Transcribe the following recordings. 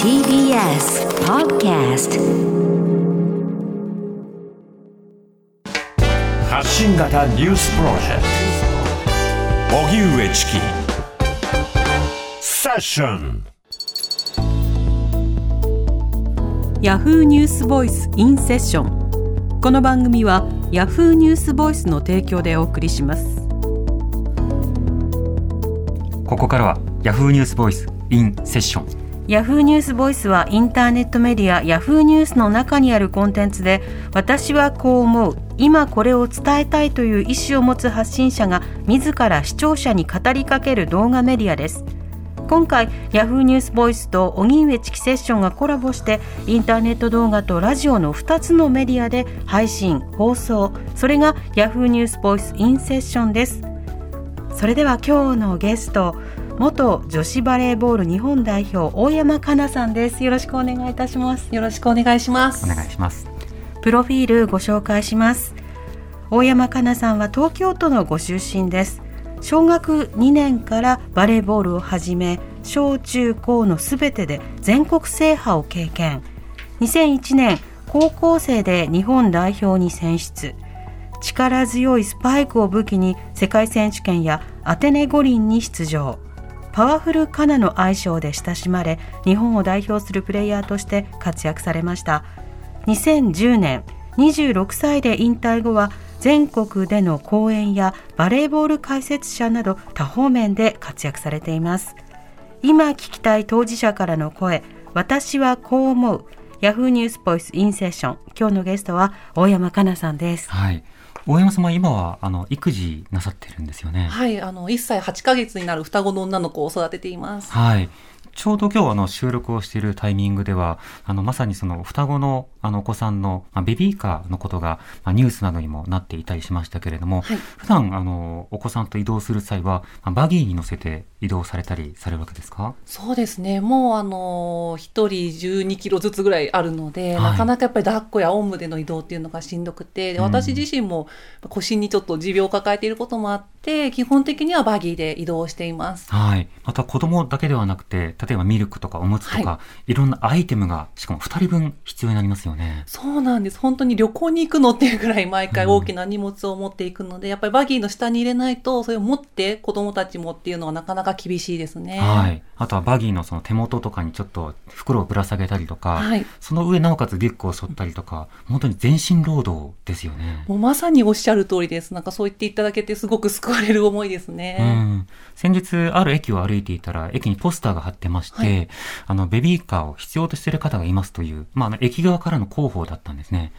TBS Podcast 発信型ニュースプロジェクト。荻上チキ。セッション。ヤフーニュースボイスインセッションこの番組はヤフーニュースボイスの提供でお送りします。ここからはヤフーニュースボイスインセッション。ヤフーニュースボイスはインターネットメディアヤフーニュースの中にあるコンテンツで私はこう思う。今これを伝えたいという意思を持つ発信者が自ら視聴者に語りかける動画メディアです。今回ヤフーニュースボイスと荻上チキセッションがコラボしてインターネット動画とラジオの2つのメディアで配信放送。それがヤフーニュースボイスインセッションです。それでは今日のゲスト元女子バレーボール日本代表大山かなさんです。よろしくお願いいたします。よろしくお願いします。お願いします。プロフィールご紹介します。大山かなさんは東京都のご出身です。小学2年からバレーボールを始め小中高のすべてで全国制覇を経験。2001年高校生で日本代表に選出。力強いスパイクを武器に世界選手権やアテネ五輪に出場パワフルカナの愛称で親しまれ日本を代表するプレイヤーとして活躍されました。2010年26歳で引退後は全国での講演やバレーボール解説者など多方面で活躍されています。今聞きたい当事者からの声私はこう思う。ヤフーニュースボイスインセッション今日のゲストは大山かなさんです。はい。大山様今はあの育児なさってるんですよね。はいあの1歳8ヶ月になる双子の女の子を育てています。はい。ちょうど今日あの収録をしているタイミングでは、あのまさにその双子のあのお子さんの、まあ、ベビーカーのことが、まあ、ニュースなどにもなっていたりしましたけれども、はい。普段あのお子さんと移動する際は、まあ、バギーに乗せて移動されたりされるわけですか？そうですね。もうあの1人12キロずつぐらいあるので、はい。なかなかやっぱり抱っこやおんぶでの移動っていうのがしんどくてでうん。私自身も腰にちょっと持病を抱えていることもあって基本的にはバギーで移動しています。はい。また子供だけではなくて、例えばミルクとかおむつとか、、はい。ろんなアイテムが、しかも2人分必要になりますよね。そうなんです本当に旅行に行くのっていうぐらい毎回大きな荷物を持っていくので、やっぱりバギーの下に入れないとそれを持って子供たちもっていうのはなかなか厳しいですね。はい。あとはバギーのその手元とかにちょっと袋をぶら下げたりとか、はいその上なおかつリュックを背負ったりとか、本当に全身労働ですよね。もうまさにおっしゃる通りです。なんかそう言っていただけてすごく救われる思いですうね。ん、先日、ある駅を歩いていたら、駅にポスターが貼ってまして、はいあの、ベビーカーを必要としている方がいますという、まあ、あの、駅側からの広報だったんですね。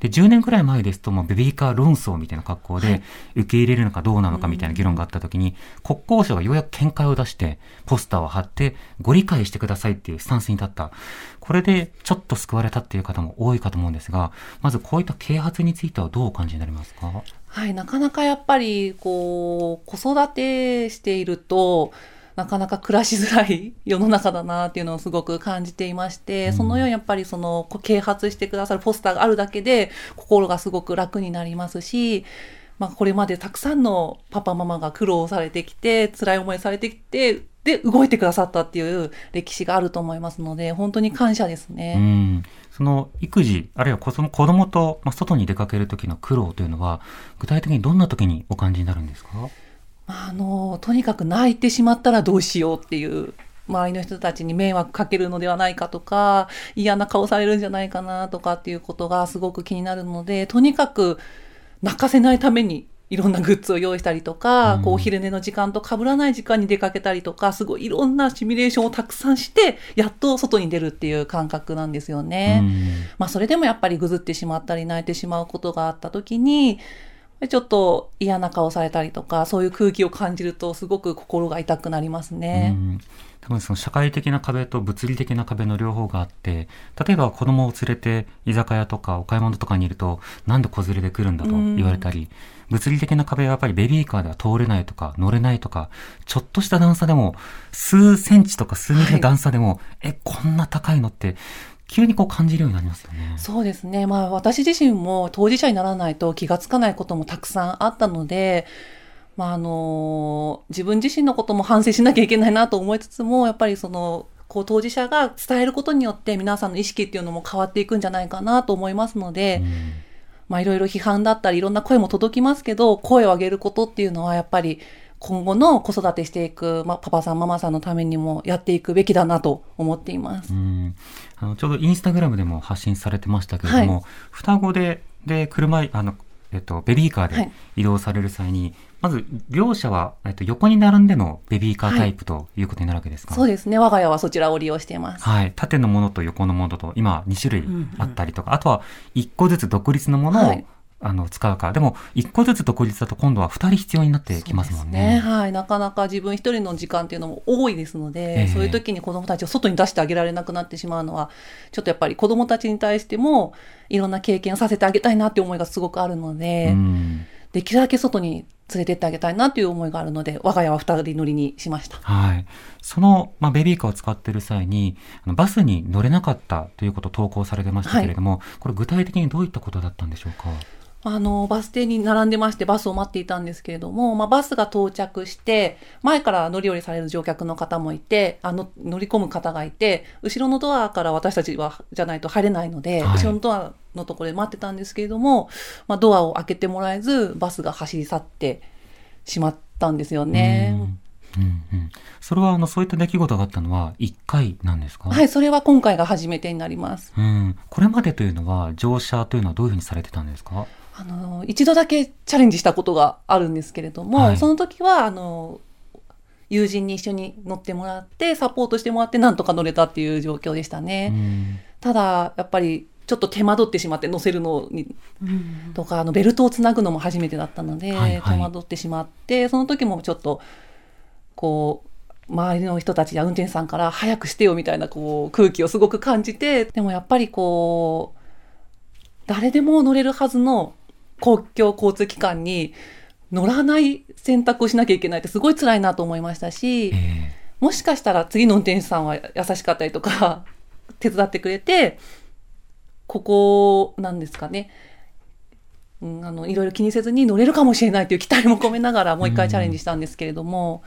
で、10年くらい前ですと、もうベビーカー論争みたいな格好で、受け入れるのかどうなのかみたいな議論があった時に、国交省がようやく見解を出して、ポスターを貼って、ご理解してくださいっていうスタンスに立った。これで、ちょっと救われたっていう方も多いかと思うんですが、まずこういった啓発についてはどうお感じになりますか？はい、なかなかやっぱりこう子育てしているとなかなか暮らしづらい世の中だなっていうのをすごく感じていまして、うん。そのようにやっぱりそのこ啓発してくださるポスターがあるだけで心がすごく楽になりますし、まあ、これまでたくさんのパパママが苦労されてきて辛い思いされてきてで動いてくださったっていう歴史があると思いますので本当に感謝ですね。うん、その育児、あるいは子供子供と、まあ、外に出かける時の苦労というのは、具体的にどんな時にお感じになるんですか？あのとにかく泣いてしまったらどうしようっていう周りの人たちに迷惑かけるのではないかとか嫌な顔されるんじゃないかなとかっていうことがすごく気になるのでとにかく泣かせないためにいろんなグッズを用意したりとか、うんこうお昼寝の時間と被らない時間に出かけたりとかすごいいろんなシミュレーションをたくさんしてやっと外に出るっていう感覚なんですよね。うんまあそれでもやっぱりぐずってしまったり泣いてしまうことがあった時に、ちょっと嫌な顔されたりとか、そういう空気を感じるとすごく心が痛くなりますね。うん。多分その社会的な壁と物理的な壁の両方があって、例えば子供を連れて居酒屋とかお買い物とかにいると、なんで子連れで来るんだと言われたり、物理的な壁はやっぱりベビーカーでは通れないとか乗れないとか、ちょっとした段差でも、数センチとか数ミリの段差でも、え、こんな高いのって、急にこう感じるようになりますよね。そうですね。まあ私自身も当事者にならないと気がつかないこともたくさんあったので、まああの、自分自身のことも反省しなきゃいけないなと思いつつも、やっぱりその、こう当事者が伝えることによって皆さんの意識っていうのも変わっていくんじゃないかなと思いますので、うんまあいろいろ批判だったりいろんな声も届きますけど、声を上げることっていうのはやっぱり今後の子育てしていく、まあ、パパさんママさんのためにもやっていくべきだなと思っています。うん。あのちょうどインスタグラムでも発信されてましたけれども、はい。双子でで車いあの、えっと、ベビーカーではい。移動される際に、まず両者は、えっと、横に並んでのベビーカータイプということになるわけですか、そうですね。我が家はそちらを利用しています。はい、縦のものと横のものと今2種類あったりとか、あとは1個ずつ独立のものを、はいあの使うかでも1個ずつ独立だと今度は2人必要になってきますもんね。はい。なかなか自分一人の時間っていうのも多いですので、ええそういう時に子供たちを外に出してあげられなくなってしまうのは、ちょっとやっぱり子供たちに対しても、いろんな経験をさせてあげたいなっていう思いがすごくあるので、うんできるだけ外に連れてってあげたいなっていう思いがあるので、我が家は二人乗りにしました。はい。その、まあ、ベビーカーを使っている際に、バスに乗れなかったということを投稿されてましたけれども、これ具体的にどういったことだったんでしょうかあの、バス停に並んでまして、バスを待っていたんですけれども、まあ、バスが到着して、前から乗り降りされる乗客の方もいて、あの、乗り込む方がいて、後ろのドアから私たちは、じゃないと入れないので、はい。後ろのドアのところで待ってたんですけれども、まあ、ドアを開けてもらえず、バスが走り去ってしまったんですよね。うん。うんうん、それはあのそういった出来事があったのは1回なんですか、はい、それは今回が初めてになります。うん、これまでというのは乗車というのはどういうふうにされてたんですか？あの、一度だけチャレンジしたことがあるんですけれども、はい。その時は、あの、友人に一緒に乗ってもらって、サポートしてもらって、なんとか乗れたっていう状況でしたうね。ん。ただ、やっぱり、ちょっと手間取ってしまって乗せるのに、とか、あの、ベルトをつなぐのも初めてだったので、はいはい。手間取ってしまって、その時もちょっと、こう、周りの人たちや運転手さんから早くしてよみたいなこう空気をすごく感じて、でもやっぱりこう、誰でも乗れるはずの公共交通機関に乗らない選択をしなきゃいけないってすごい辛いなと思いましたし、えもしかしたら次の運転手さんは優しかったりとか、手伝ってくれて、ここなんですかね。うん、あの、いろいろ気にせずに乗れるかもしれないという期待も込めながらもう一回チャレンジしたんですけれども、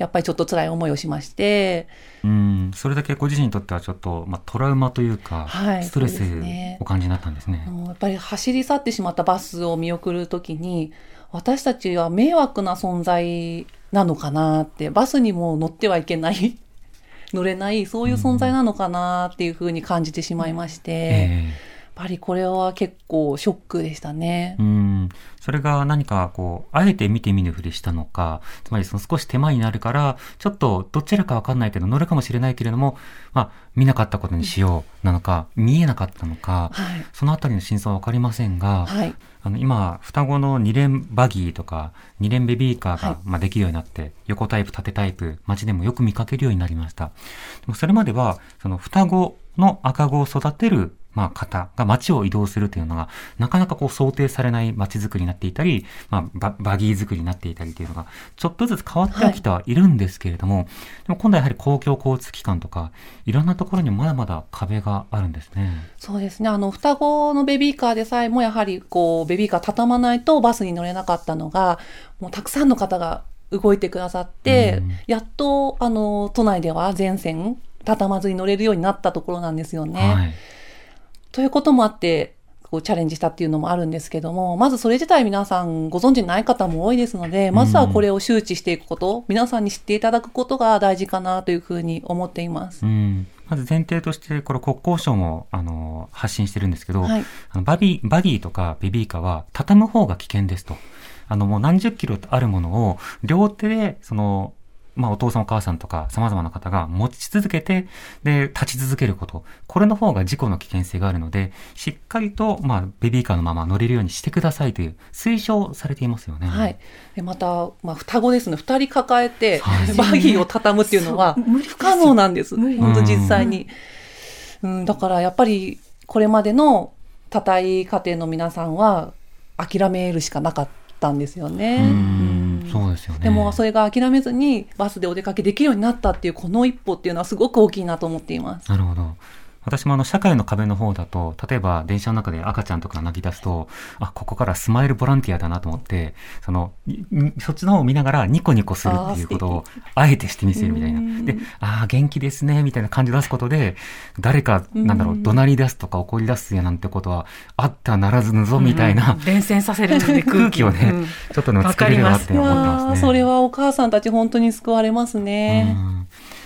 やっぱりちょっと辛い思いをしまして、ーうん、それだけご自身にとってはちょっと、まあ、トラウマというか、はいストレスそうですね。お感じになったんですね。あ。のやっぱり走り去ってしまったバスを見送るときに、私たちは迷惑な存在なのかなって、バスにも乗ってはいけない、乗れない、そういう存在なのかなっていうふうに感じてしまいまして、えやっぱりこれは結構ショックでしたねー。うん、それが何かこう、あえて見て見ぬふりしたのか、つまりその少し手間になるから、ちょっとどちらかわかんないけど乗るかもしれないけれども、まあ、見なかったことにしようなのか、見えなかったのか、はい。そのあたりの真相はわかりませんが、はい。あの今、双子の二連バギーとか、二連ベビーカーが、はいまあ、できるようになって、横タイプ、縦タイプ、街でもよく見かけるようになりました。でもそれまでは、その双子の赤子を育てる、まあ、方が街を移動するというのが、なかなかこう想定されない街づくりになっていたり、まあ、ババギーづくりになっていたりというのが、ちょっとずつ変わってはきてはいるんですけれども、でも今度はやはり公共交通機関とか、いろんなところにまだまだ壁があるんですね。そうですね。あの、双子のベビーカーでさえも、やはり、こう、ベビーカー畳まないとバスに乗れなかったのが、もうたくさんの方が動いてくださって、うんやっと、あの、都内では全線、畳まずに乗れるようになったところなんですよね。はい。ということもあって、こうチャレンジしたっていうのもあるんですけども、まずそれ自体皆さんご存知ない方も多いですので、まずはこれを周知していくこと、皆さんに知っていただくことが大事かなというふうに思っています。うん、まず前提として、これ国交省も、あの、発信してるんですけど、はいあのバビー、バギーとかベビーカーは畳む方が危険ですと。あの、もう何十キロあるものを両手で、その、まあ、お父さんお母さんとか様々な方が持ち続けて、で、立ち続けること。これの方が事故の危険性があるので、しっかりと、まあ、ベビーカーのまま乗れるようにしてくださいという推奨されていますよね。はい。で、また、まあ、双子ですね。二人抱えてはい、バギーを畳むっていうのは無理不可能なんです。無理本当実際に。うん、だからやっぱり、これまでの多体家庭の皆さんは、諦めるしかなかったんですよね。うんうんそうですよね。でもそれが諦めずにバスでお出かけできるようになったっていうこの一歩っていうのはすごく大きいなと思っています。なるほど。私もあの、社会の壁の方だと、例えば電車の中で赤ちゃんとか泣き出すと、あ、ここからスマイルボランティアだなと思って、その、いそっちの方を見ながらニコニコするっていうことを、あえてしてみせるみたいな。で、ああ、元気ですね、みたいな感じ出すことで、誰か、なんだろう、怒鳴り出すとか怒り出すやなんてことは、あってはならずぬぞ、みたいな、伝染させる空気。をね、うん。ちょっとね、作れるなってい思ってますね。それはお母さんたち本当に救われますね。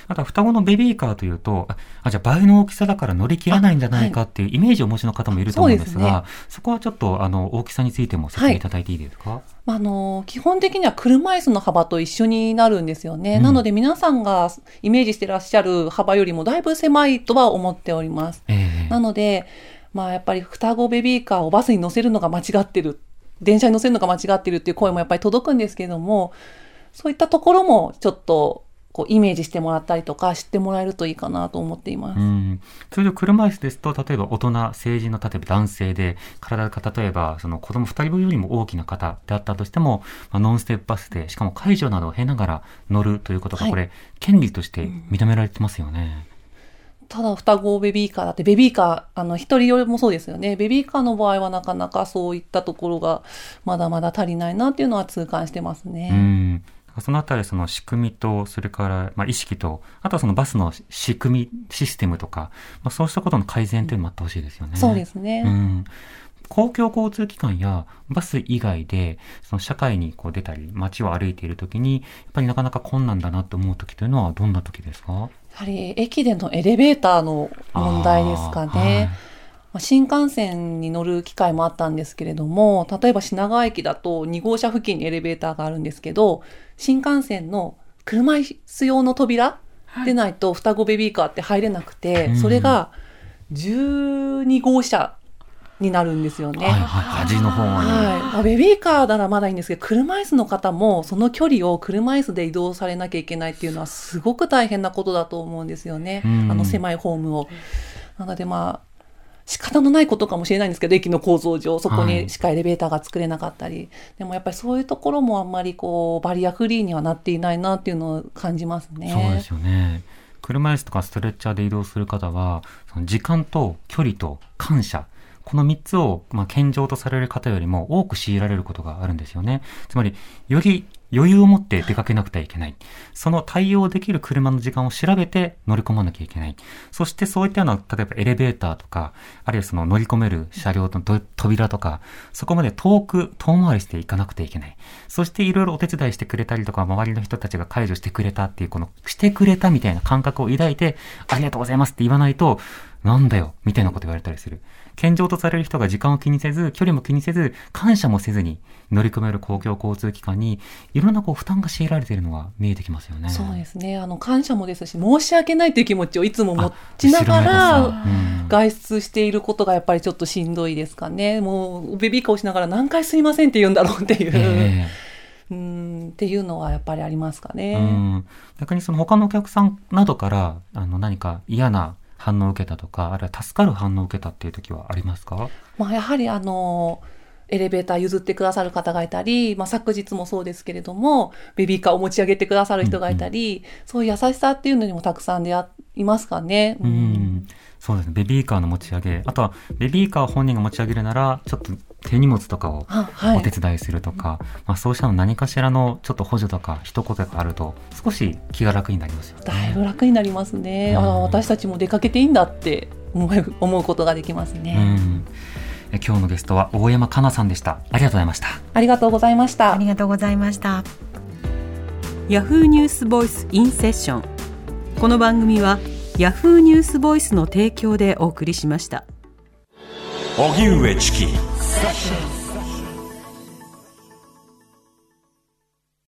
うんあとは双子のベビーカーというと、ああ、じゃあ倍の大きさだから乗り切らないんじゃないかっていうイメージをお持ちの方もいると思うんですそうですが、そこはちょっとあの大きさについても説明い。ただいていいですか、あの基本的には車椅子の幅と一緒になるんですよね、うん。なので皆さんがイメージしてらっしゃる幅よりもだいぶ狭いとは思っております。ええ。なので、まあ、やっぱり双子ベビーカーをバスに乗せるのが間違ってる。電車に乗せるのが間違ってるっていう声もやっぱり届くんですけどもそういったところもちょっとこうイメージしてもらったりとか知ってもらえるといいかなと思っています。うん、通常車椅子ですと、例えば大人、成人の例えば男性で、体が例えばその子供2人分よりも大きな方であったとしても、まあ、ノンステップバスで、しかも介助などを経ながら乗るということが、はいこれ、権利として認められてますよね。ただ双子ベビーカーだってベビーカーあの一人用もそうですよねベビーカーの場合はなかなかそういったところがまだまだ足りないなっていうのは痛感してますね。うん。そのあたり、その仕組みと、それから、まあ、意識と、あとはそのバスの仕組み、システムとか、まあ、そうしたことの改善というのもあってほしいですよね。そうですね。うん。公共交通機関やバス以外で、その社会にこう出たり、街を歩いているときに、やっぱりなかなか困難だなと思うときというのはどんなときですか？やはり駅でのエレベーターの問題ですかね。まあ新幹線に乗る機会もあったんですけれども、例えば品川駅だと2号車付近にエレベーターがあるんですけど、新幹線の車椅子用の扉でないと双子ベビーカーって入れなくて、うん。それが12号車になるんですよね。はいはい、端の方に。はい。まあ、ベビーカーならまだいいんですけど車椅子の方もその距離を車椅子で移動されなきゃいけないっていうのはすごく大変なことだと思うんですよね、うん。あの狭いホームを。なのでまあ仕方のないことかもしれないんですけど駅の構造上そこはいにしかエレベーターが作れなかったり、でもやっぱりそういうところもあんまりこうバリアフリーにはなっていないなっていうのを感じますね。そうですよね。車椅子とかストレッチャーで移動する方は、その時間と距離と感謝、この3つを、まあ、健常とされる方よりも多く強いられることがあるんですよね。つまり、より余裕を持って出かけなくてはいけない。その対応できる車の時間を調べて乗り込まなきゃいけない。そしてそういったような、例えばエレベーターとか、あるいはその乗り込める車両のと扉とか、そこまで遠く、遠回りしていかなくてはいけない。そしていろいろお手伝いしてくれたりとか、周りの人たちが解除してくれたっていう、この、してくれたみたいな感覚を抱いて、ありがとうございますって言わないと、なんだよ、みたいなこと言われたりする。健常とされる人が時間を気にせず、距離も気にせず、感謝もせずに乗り込める公共交通機関に、いろんなこう負担が強いられているのが見えてきますよね。そうですねあの感謝もですし申し訳ないという気持ちをいつも持ちながら外出していることがやっぱりちょっとしんどいですかね。もうベビーカーをしながら何回すいませんって言うんだろうっていう、えうんっていうのはやっぱりありますかえね。うん。逆にその他のお客さんなどから、あの何か嫌な反応を受けたとか、あるいは助かる反応を受けたっていう時はありますか？まあ、やはりあのエレベーター譲ってくださる方がいたり、まあ、昨日もそうですけれどもベビーカーを持ち上げてくださる人がいたり、そういう優しさっていうのにもたくさん出会いますかね。う。ん。そうですね。ベビーカーの持ち上げ。あとは、ベビーカーを本人が持ち上げるなら、ちょっと手荷物とかをお手伝いするとか、まあそうしたの何かしらのちょっと補助とか一言があると、少し気が楽になりますよね。だいぶ楽になりますね。あうんあ私たちも出かけていいんだって思う思うことができますうね。ん。え今日のゲストは大山かなさんでした。ありがとうございました。ありがとうございましたあ。りがとうございましたヤフーニュースボイスインセッションこの番組はヤフーニュースボイスの提供でお送りしました荻上チキ Sessions.